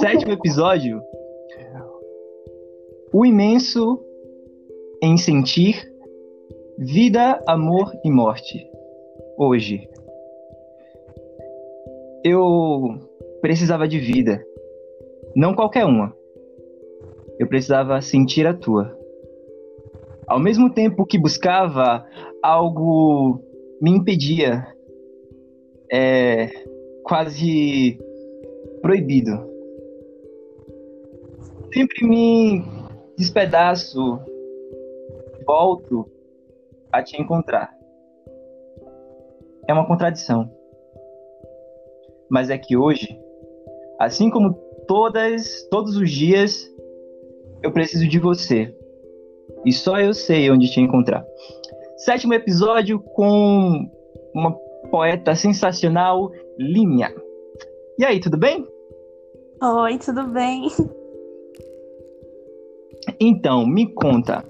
Sétimo episódio. O imenso em sentir vida, amor e morte. Hoje. Eu precisava de vida. Não qualquer uma. Eu precisava sentir a tua. Ao mesmo tempo que buscava, algo me impedia. É quase proibido. Sempre me despedaço, volto a te encontrar. É uma contradição. Mas é que hoje, assim como todas, todos os dias, eu preciso de você. E só eu sei onde te encontrar. Sétimo episódio com uma poeta sensacional, Linha. E aí, tudo bem? Oi, tudo bem? Então, me conta.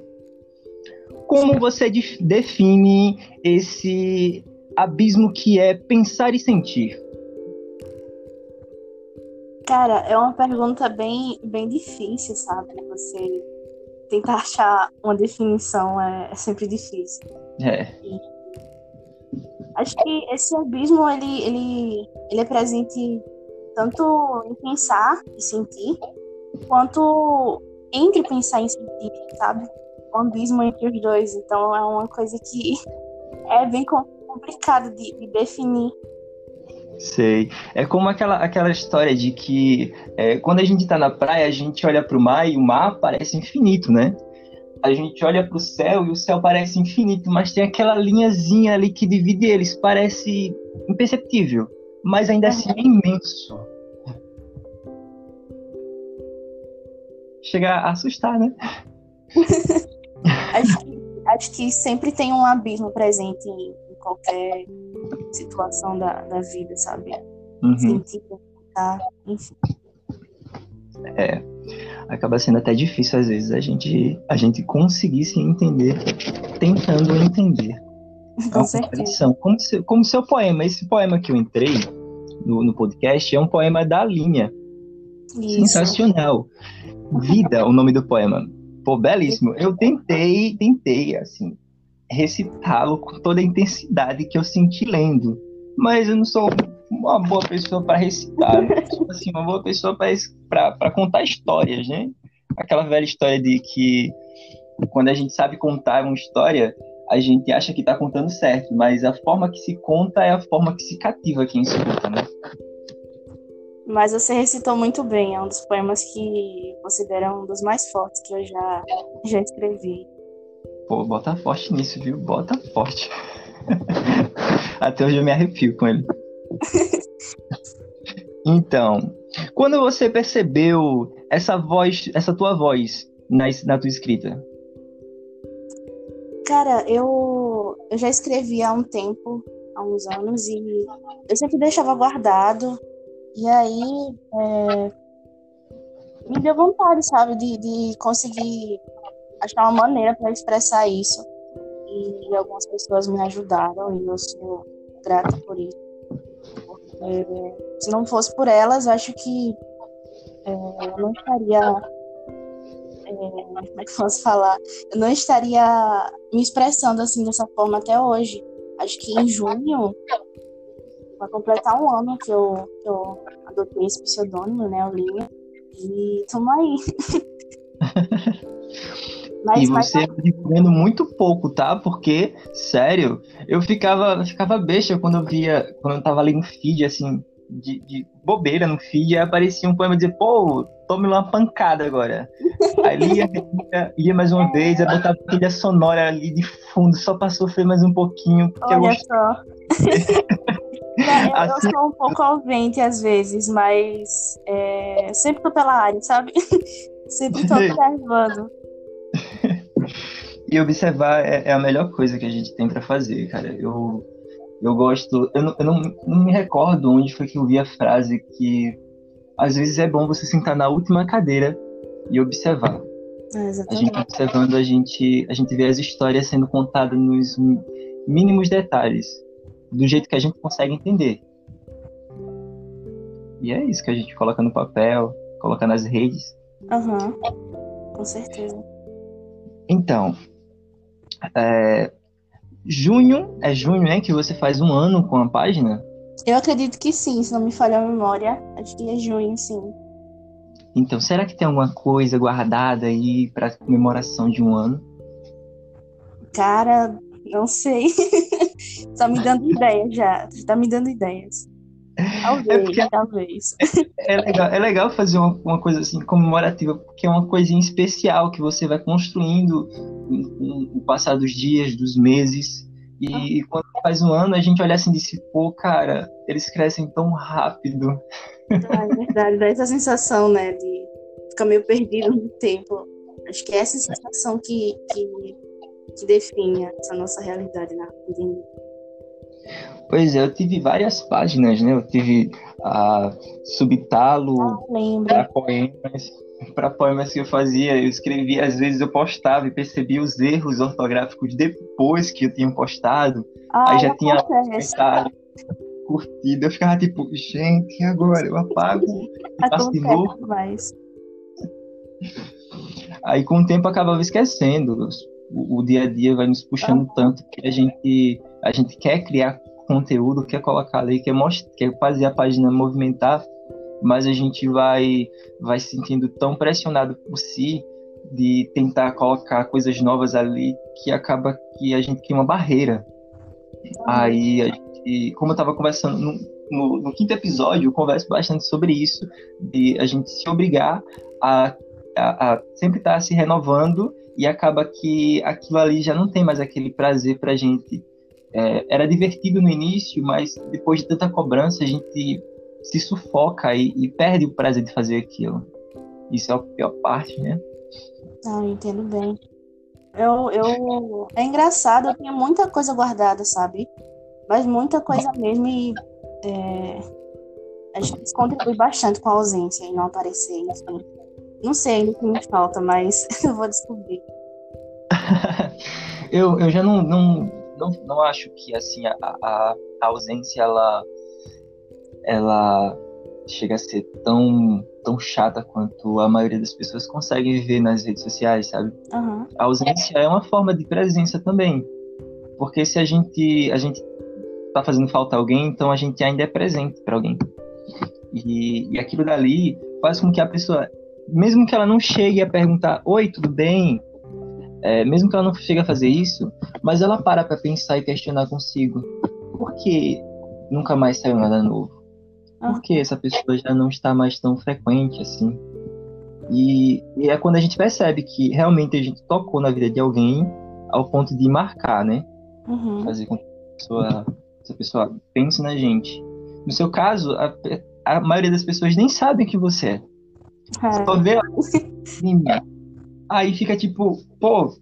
Como você define esse abismo que é pensar e sentir? Cara, é uma pergunta bem, bem difícil, sabe? Você tentar achar uma definição é, é sempre difícil. É. E acho que esse abismo ele, ele, ele é presente tanto em pensar e sentir, quanto entre pensar e sentir, sabe? Um abismo entre os dois. Então é uma coisa que é bem complicado de, de definir Sei. É como aquela, aquela história de que é, quando a gente tá na praia, a gente olha pro mar e o mar parece infinito, né? A gente olha pro céu e o céu parece infinito, mas tem aquela linhazinha ali que divide eles, parece imperceptível, mas ainda assim é imenso. Chega a assustar, né? acho, que, acho que sempre tem um abismo presente em qualquer situação da, da vida, sabe? Uhum. Sentir, tá, enfim. É, acaba sendo até difícil às vezes a gente, a gente conseguir se entender tentando entender. Com é certeza. Como, se, como seu poema, esse poema que eu entrei no, no podcast é um poema da linha. Isso. Sensacional. Vida, o nome do poema. Pô, belíssimo. Eu tentei, tentei, assim, recitá-lo com toda a intensidade que eu senti lendo. Mas eu não sou uma boa pessoa para recitar, né? sou assim, uma boa pessoa para contar histórias, né? Aquela velha história de que quando a gente sabe contar uma história, a gente acha que está contando certo, mas a forma que se conta é a forma que se cativa quem escuta, né? Mas você recitou muito bem, é um dos poemas que considero um dos mais fortes que eu já, já escrevi. Pô, bota forte nisso, viu? Bota forte. Até hoje eu me arrepio com ele. Então, quando você percebeu essa voz, essa tua voz na, na tua escrita? Cara, eu, eu já escrevi há um tempo, há uns anos, e eu sempre deixava guardado. E aí é, me deu vontade, sabe, de, de conseguir achar uma maneira para expressar isso. E algumas pessoas me ajudaram e eu sou grata por isso. Porque, se não fosse por elas, acho que é, eu não estaria. É, como é que posso falar? Eu não estaria me expressando assim dessa forma até hoje. Acho que em junho vai completar um ano que eu, que eu adotei esse pseudônimo, né, o Linha. E tamo aí. Mas, e você mas... vivendo muito pouco, tá? Porque, sério, eu ficava, ficava besta quando eu via, quando eu tava ali no feed, assim, de, de bobeira no feed, aí aparecia um poema e dizia, pô, tome uma pancada agora. Aí lia, lia, lia mais uma vez, aí botava trilha sonora ali de fundo, só pra sofrer mais um pouquinho. Olha eu só. É, eu, assim... eu, sou um pouco ausente às vezes, mas é, sempre tô pela área, sabe? sempre tô observando. E observar é, é, a melhor coisa que a gente tem para fazer, cara. Eu, eu gosto. Eu, não, eu não, não, me recordo onde foi que eu vi a frase que às vezes é bom você sentar na última cadeira e observar. É, a gente observando, a gente, a gente vê as histórias sendo contadas nos mínimos detalhes, do jeito que a gente consegue entender. E é isso que a gente coloca no papel, coloca nas redes. Aham, uhum. com certeza. Então, é, junho, é junho, né, que você faz um ano com a página? Eu acredito que sim, se não me falha a memória, acho que é junho, sim. Então, será que tem alguma coisa guardada aí para comemoração de um ano? Cara, não sei. tá me dando ideias já. Tá me dando ideias. Talvez, é porque, talvez. É legal, é legal fazer uma, uma, coisa assim comemorativa, porque é uma coisinha especial que você vai construindo no passar dos dias, dos meses. E ah. quando faz um ano, a gente olha assim e diz, pô, cara, eles crescem tão rápido. Ah, é verdade, dá essa sensação, né, de ficar meio perdido no tempo. Acho que é essa sensação que, que, que define essa nossa realidade na academia. Pois é, eu tive várias páginas, né? Eu tive a Subtalo ah, para poemas, para poemas que eu fazia, eu escrevia, às vezes eu postava e percebia os erros ortográficos depois que eu tinha postado. Ah, aí já tinha comentário, curtido. Eu ficava tipo, gente, agora? Eu apago faço de novo. Mais. Aí com o tempo acabava esquecendo. O, o, dia a dia vai nos puxando ah. tanto que a gente, a gente quer criar conteúdo, quer colocar ali, quer, mostrar, quer fazer a página movimentar, mas a gente vai, vai se sentindo tão pressionado por si de tentar colocar coisas novas ali que acaba que a gente cria uma barreira. Aí, a gente, como eu estava conversando no, no, no, quinto episódio, eu converso bastante sobre isso, de a gente se obrigar a, a, a sempre estar tá se renovando e acaba que aquilo ali já não tem mais aquele prazer para gente é, era divertido no início, mas depois de tanta cobrança a gente se sufoca e, e, perde o prazer de fazer aquilo. Isso é a pior parte, né? Não, eu entendo bem. Eu, eu... É engraçado, eu tinha muita coisa guardada, sabe? Mas muita coisa mesmo e é... acho que contribui bastante com a ausência e não aparecer, enfim. Não sei ainda o que me falta, mas eu vou descobrir. eu, eu já não, não, não, não acho que assim a, a, a ausência ela ela chega a ser tão tão chata quanto a maioria das pessoas consegue viver nas redes sociais, sabe? Uhum. A ausência é uma forma de presença também, porque se a gente a gente tá fazendo falta alguém, então a gente ainda é presente para alguém. E, e aquilo dali faz com que a pessoa, mesmo que ela não chegue a perguntar, oi, tudo bem? É, mesmo que ela não chegue a fazer isso, mas ela para para pensar e questionar consigo. Por que nunca mais saiu nada novo? Por que essa pessoa já não está mais tão frequente assim? E, e, é quando a gente percebe que realmente a gente tocou na vida de alguém ao ponto de marcar, né? Uhum. Fazer com que a pessoa, essa pessoa pense na gente. No seu caso, a, a maioria das pessoas nem sabem que você é. É. Só vê Aí fica tipo, pô,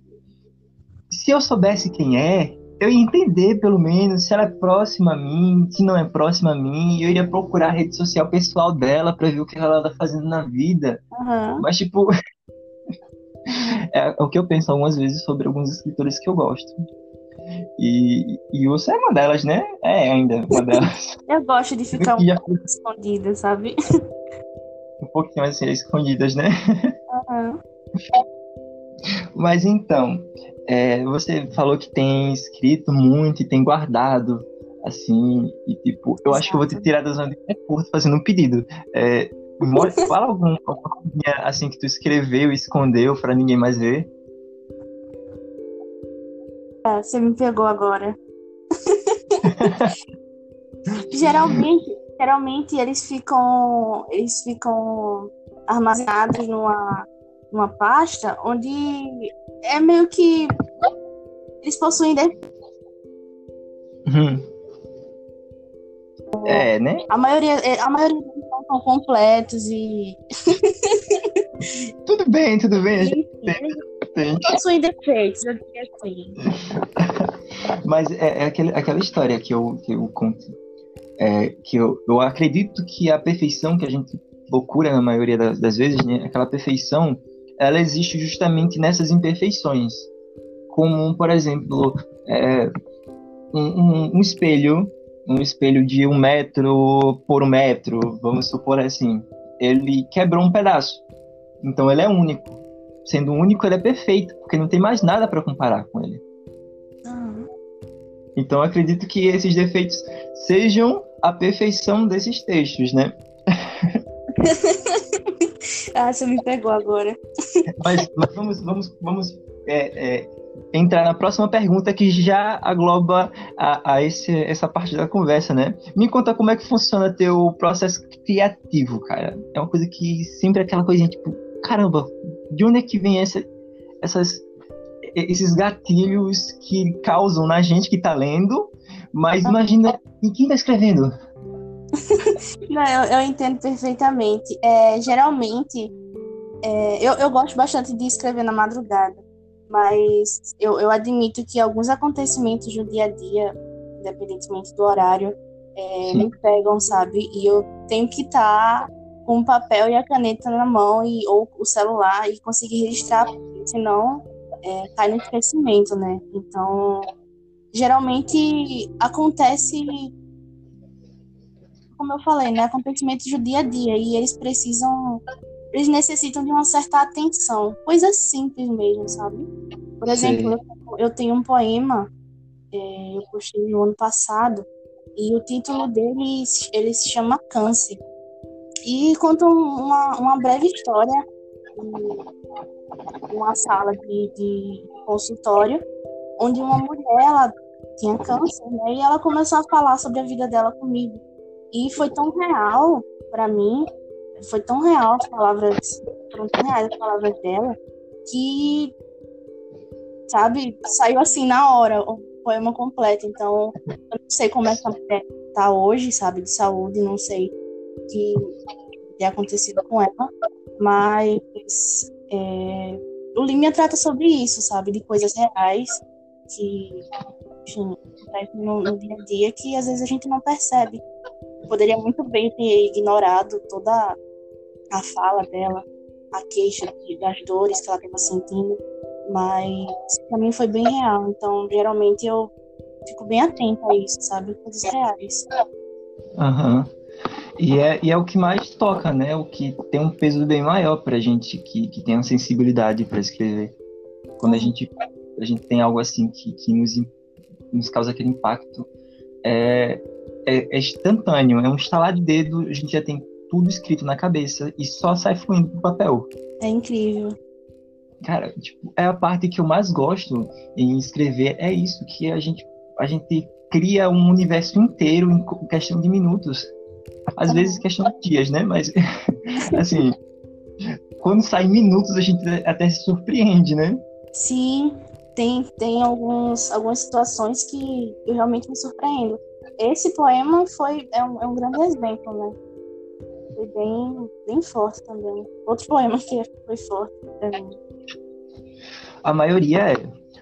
se eu soubesse quem é, eu ia entender pelo menos se ela é próxima a mim, se não é próxima a mim, eu iria procurar a rede social pessoal dela para ver o que ela tá fazendo na vida. Uhum. Mas, tipo, é o que eu penso algumas vezes sobre alguns escritores que eu gosto. E, e você é uma delas, né? É ainda uma delas. eu gosto de ficar um pouco escondida, sabe? Um pouquinho assim, escondidas, né? Uhum. Mas então, é, você falou que tem escrito muito e tem guardado, assim, e tipo, eu Exato. acho que eu vou te tirar da zona de curto fazendo um pedido. É, fala algum, alguma coisa assim que tu escreveu e escondeu para ninguém mais ver. É, você me pegou agora. geralmente, geralmente eles ficam, eles ficam armazenados numa uma pasta onde é meio que eles possuem Uhum. É, né? A maioria, é, a maioria não são completos e. tudo bem, tudo bem. A gente tem, possuem defeitos, eu diria assim. Mas é, é aquele, aquela história que eu, que eu conto. É, que eu, eu acredito que a perfeição que a gente procura na maioria das, das vezes, né, aquela perfeição ela existe justamente nessas imperfeições. Como, por exemplo, é, um, um, um, espelho um espelho de um metro por um metro, vamos supor assim, ele quebrou um pedaço. Então ele é único. Sendo único, ele é perfeito, porque não tem mais nada para comparar com ele. Então acredito que esses defeitos sejam a perfeição desses textos, né? ah, você me pegou agora. mas, mas vamos, vamos, vamos é, é, entrar na próxima pergunta que já agloba a, a esse, essa parte da conversa, né? Me conta como é que funciona teu processo criativo, cara. É uma coisa que sempre é aquela coisinha tipo, caramba, de onde é que vem essa, essas, esses gatilhos que causam na gente que tá lendo, mas imagina, e quem tá escrevendo? Não, eu, eu entendo perfeitamente. É, geralmente, é, eu, eu gosto bastante de escrever na madrugada mas eu, eu admito que alguns acontecimentos do dia a dia, independentemente do horário, é, me pegam, sabe? E eu tenho que estar tá com o papel e a caneta na mão e, ou o celular e conseguir registrar, porque senão é, cai no esquecimento, né? Então, geralmente acontece, como eu falei, né? Acontecimentos do dia a dia e eles precisam eles necessitam de uma certa atenção. Coisas simples mesmo, sabe? Por exemplo, eu, eu, tenho um poema, é, eu postei no ano passado, e o título dele ele se chama Câncer. E conta uma, uma breve história de uma sala de, de consultório, onde uma mulher ela tinha câncer, né? E ela começou a falar sobre a vida dela comigo. E foi tão real para mim foi tão real as palavras, foram tão reais as palavras dela, que, sabe, saiu assim na hora o poema completo. Então, eu não sei como essa mulher tá hoje, sabe, de saúde, não sei o que tem acontecido com ela, mas é, o Límia trata sobre isso, sabe, de coisas reais que, enfim, no, no dia a dia que às vezes a gente não percebe poderia muito bem ter ignorado toda a fala dela, a queixa das dores que ela estava sentindo, mas para mim foi bem real. Então, geralmente eu fico bem atenta a isso, sabe? Coisas reais. Aham. Uhum. E é, e é o que mais toca, né? O que tem um peso bem maior pra gente que, que tem uma sensibilidade para escrever. Quando a gente, a gente tem algo assim que, que nos, nos causa aquele impacto, é, é, é instantâneo, é um estalar de dedo, a gente já tem tudo escrito na cabeça e só sai fluindo pro papel. É incrível. Cara, tipo, é a parte que eu mais gosto em escrever, é isso, que a gente, a gente cria um universo inteiro em questão de minutos. Às é. vezes questão de dias, né? Mas, assim, quando sai minutos a gente até se surpreende, né? Sim, tem, tem alguns, algumas situações que eu realmente me surpreendo. Esse poema foi, é, um, é um grande exemplo, né? Foi bem, bem forte também. Outro poema que foi forte mim. A maioria é.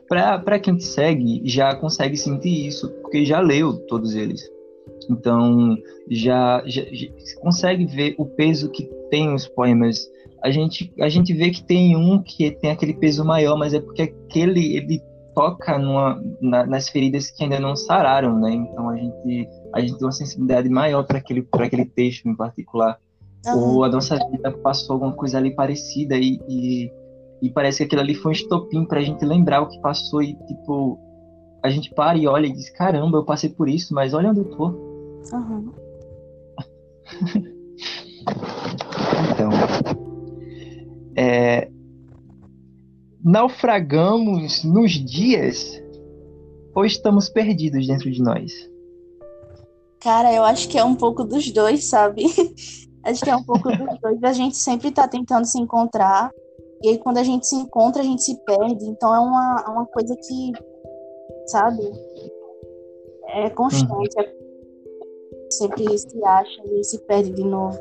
Para quem te segue, já consegue sentir isso, porque já leu todos eles. Então, já, já, já, consegue ver o peso que tem os poemas. A gente, a gente vê que tem um que tem aquele peso maior, mas é porque aquele ele toca numa, na, nas feridas que ainda não sararam, né? Então a gente a gente tem uma sensibilidade maior para aquele aquele texto em particular. Uhum. Ou a nossa vida passou alguma coisa ali parecida e, e, e parece que aquilo ali foi um estopim para a gente lembrar o que passou e tipo a gente para e olha e diz caramba eu passei por isso, mas olha onde eu tô. Uhum. é, naufragamos nos dias ou estamos perdidos dentro de nós? Cara, eu acho que é um pouco dos dois, sabe? acho que é um pouco dos dois. A gente sempre tá tentando se encontrar. E aí, quando a gente se encontra, a gente se perde. Então, é uma, uma coisa que, sabe? É constante. Uhum. Sempre se acha e se perde de novo.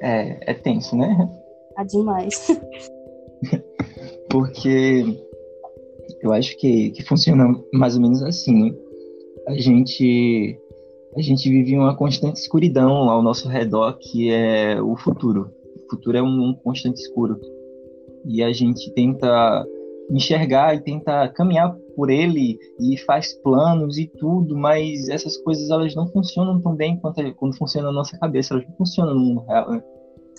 É, é tenso, né? É demais. porque eu acho que, que funciona mais ou menos assim. Né? A gente a gente vive uma constante escuridão ao nosso redor, que é o futuro. O futuro é um, um constante escuro. E a gente tenta enxergar e tenta caminhar por ele e faz planos e tudo, mas essas coisas elas não funcionam tão bem quanto quando funciona na nossa cabeça, elas não funcionam no mundo real. Né?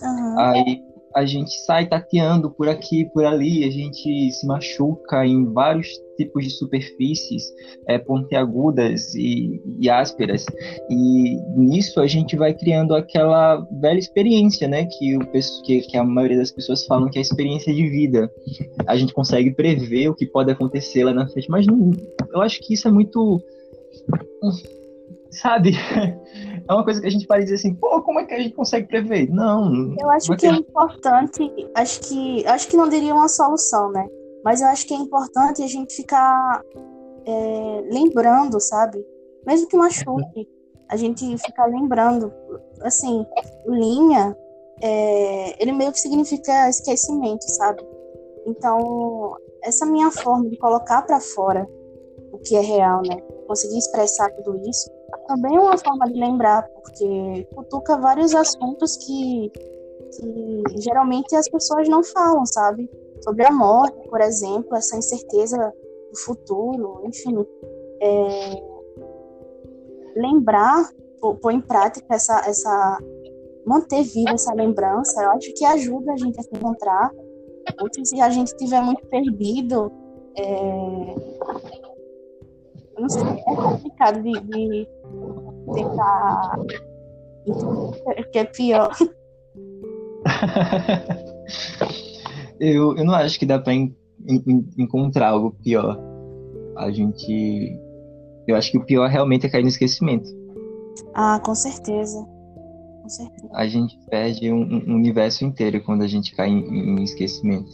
Uhum. Aí a gente sai tateando por aqui, por ali, a gente se machuca em vários tipos de superfícies é, pontiagudas e, e, ásperas. E nisso a gente vai criando aquela velha experiência, né? Que, o, que, que a maioria das pessoas falam que é a experiência de vida. A gente consegue prever o que pode acontecer lá na frente, mas não, eu acho que isso é muito. Sabe? é uma coisa que a gente pode dizer assim, pô, como é que a gente consegue prever? Não. Eu acho é que é importante, acho que, acho que não diria uma solução, né? Mas eu acho que é importante a gente ficar é, lembrando, sabe? Mesmo que machuque, a gente ficar lembrando. Assim, linha, é, ele meio que significa esquecimento, sabe? Então, essa minha forma de colocar para fora o que é real, né? Conseguir expressar tudo isso também uma forma de lembrar, porque cutuca vários assuntos que, que geralmente as pessoas não falam, sabe? Sobre a morte, por exemplo, essa incerteza do futuro, enfim. É, lembrar, pôr, em prática essa, essa. manter viva essa lembrança, eu acho que ajuda a gente a se encontrar. Se a gente estiver muito perdido, é, não sei, é complicado de, de tentar. que é pior. eu, eu não acho que dá pra en, en, encontrar algo pior. A gente. Eu acho que o pior realmente é cair no esquecimento. Ah, com certeza. Com certeza. A gente perde um, um universo inteiro quando a gente cai em, em esquecimento.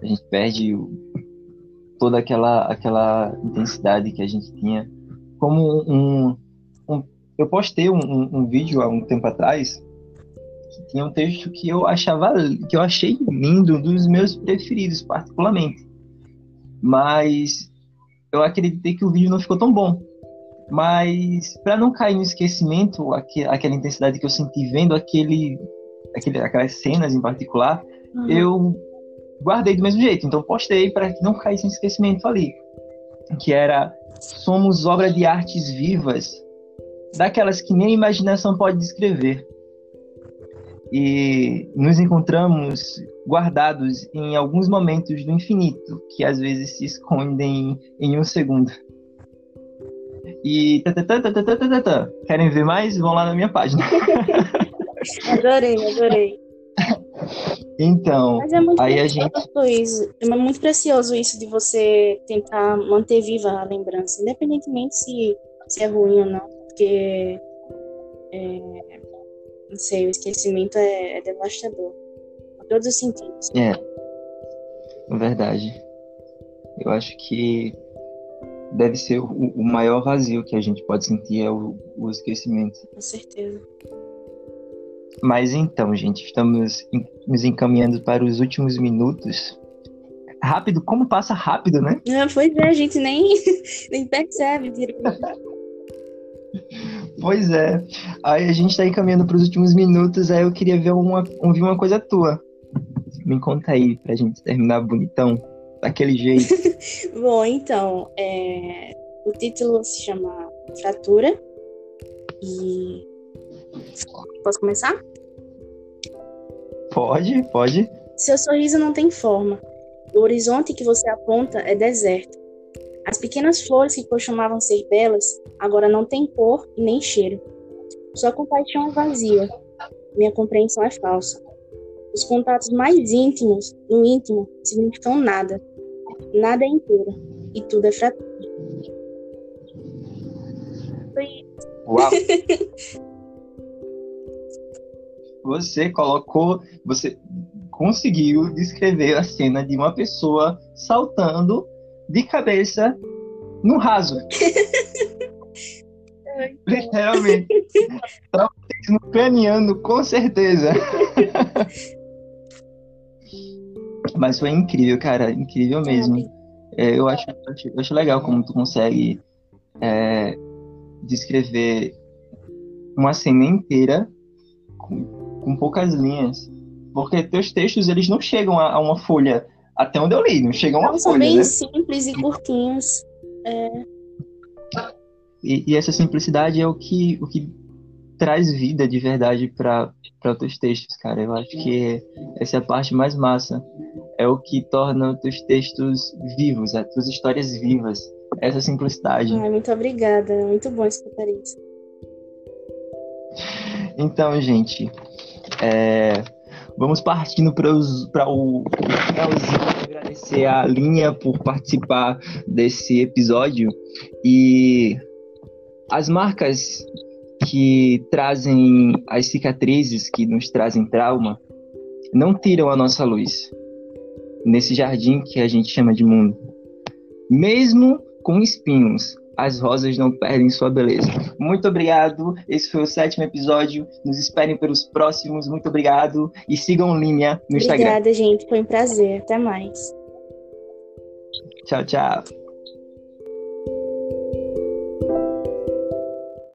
A gente perde o, toda aquela, aquela intensidade que a gente tinha. Como um. um eu postei um, um, vídeo há um tempo atrás que tinha um texto que eu achava que eu achei lindo, um dos meus preferidos, particularmente. Mas eu acreditei que o vídeo não ficou tão bom. Mas para não cair no esquecimento, aquela intensidade que eu senti vendo aquele, aquele aquelas cenas em particular, uhum. eu guardei do mesmo jeito. Então postei para que não caísse em esquecimento ali. Que era somos obra de artes vivas, daquelas que nem a imaginação pode descrever. E nos encontramos guardados em alguns momentos do infinito, que às vezes se escondem em um segundo. E querem ver mais? Vão lá na minha página. adorei, adorei. Então, Mas é muito aí a gente. Isso. É muito precioso isso de você tentar manter viva a lembrança, independentemente se, se é ruim ou não, porque. É, não sei, o esquecimento é, é devastador. Em todos os sentidos. É. Verdade. Eu acho que deve ser o, o maior vazio que a gente pode sentir é o, o esquecimento. Com certeza. Mas então, gente, estamos nos encaminhando para os últimos minutos. Rápido, como passa rápido, né? Ah, pois é, a gente nem, nem percebe. pois é. Aí a gente está encaminhando para os últimos minutos, aí eu queria ver uma, ouvir uma coisa tua. Me conta aí, pra gente terminar bonitão, daquele jeito. Bom, então, é... o título se chama Fratura. E. Posso começar? Pode, pode. Seu sorriso não tem forma. O horizonte que você aponta é deserto. As pequenas flores que costumavam ser belas agora não têm cor e nem cheiro. Sua compaixão é vazia. Minha compreensão é falsa. Os contatos mais íntimos, no íntimo, significam nada. Nada é inteiro. E tudo é fratura. Uau! você colocou, você conseguiu descrever a cena de uma pessoa saltando de cabeça no raso. Literalmente. Traumatismo craniano, com certeza. Mas foi incrível, cara. Incrível mesmo. É, eu, acho, eu acho legal como tu consegue é, descrever uma cena inteira com poucas linhas. Porque teus textos, eles não chegam a, a uma folha Até onde eu li, não chega uma Não, são folha, bem né? simples e curtinhos. É, E, e essa simplicidade é o que, o que traz vida de verdade para os teus textos, cara. Eu acho que essa é a parte mais massa. É o que torna os teus textos vivos, as tuas histórias vivas. Essa simplicidade. ai, muito obrigada. Muito bom escutar isso. Então, gente, é, vamos partindo para o finalzinho. Agradecer a Linha por participar desse episódio e as marcas que trazem as cicatrizes, que nos trazem trauma, não tiram a nossa luz nesse jardim que a gente chama de mundo. Mesmo com espinhos, as rosas não perdem sua beleza. Muito obrigado. Esse foi o sétimo episódio. Nos esperem pelos próximos. Muito obrigado. E sigam Linha no Instagram. Obrigada, gente. Foi um prazer. Até mais. Tchau, tchau.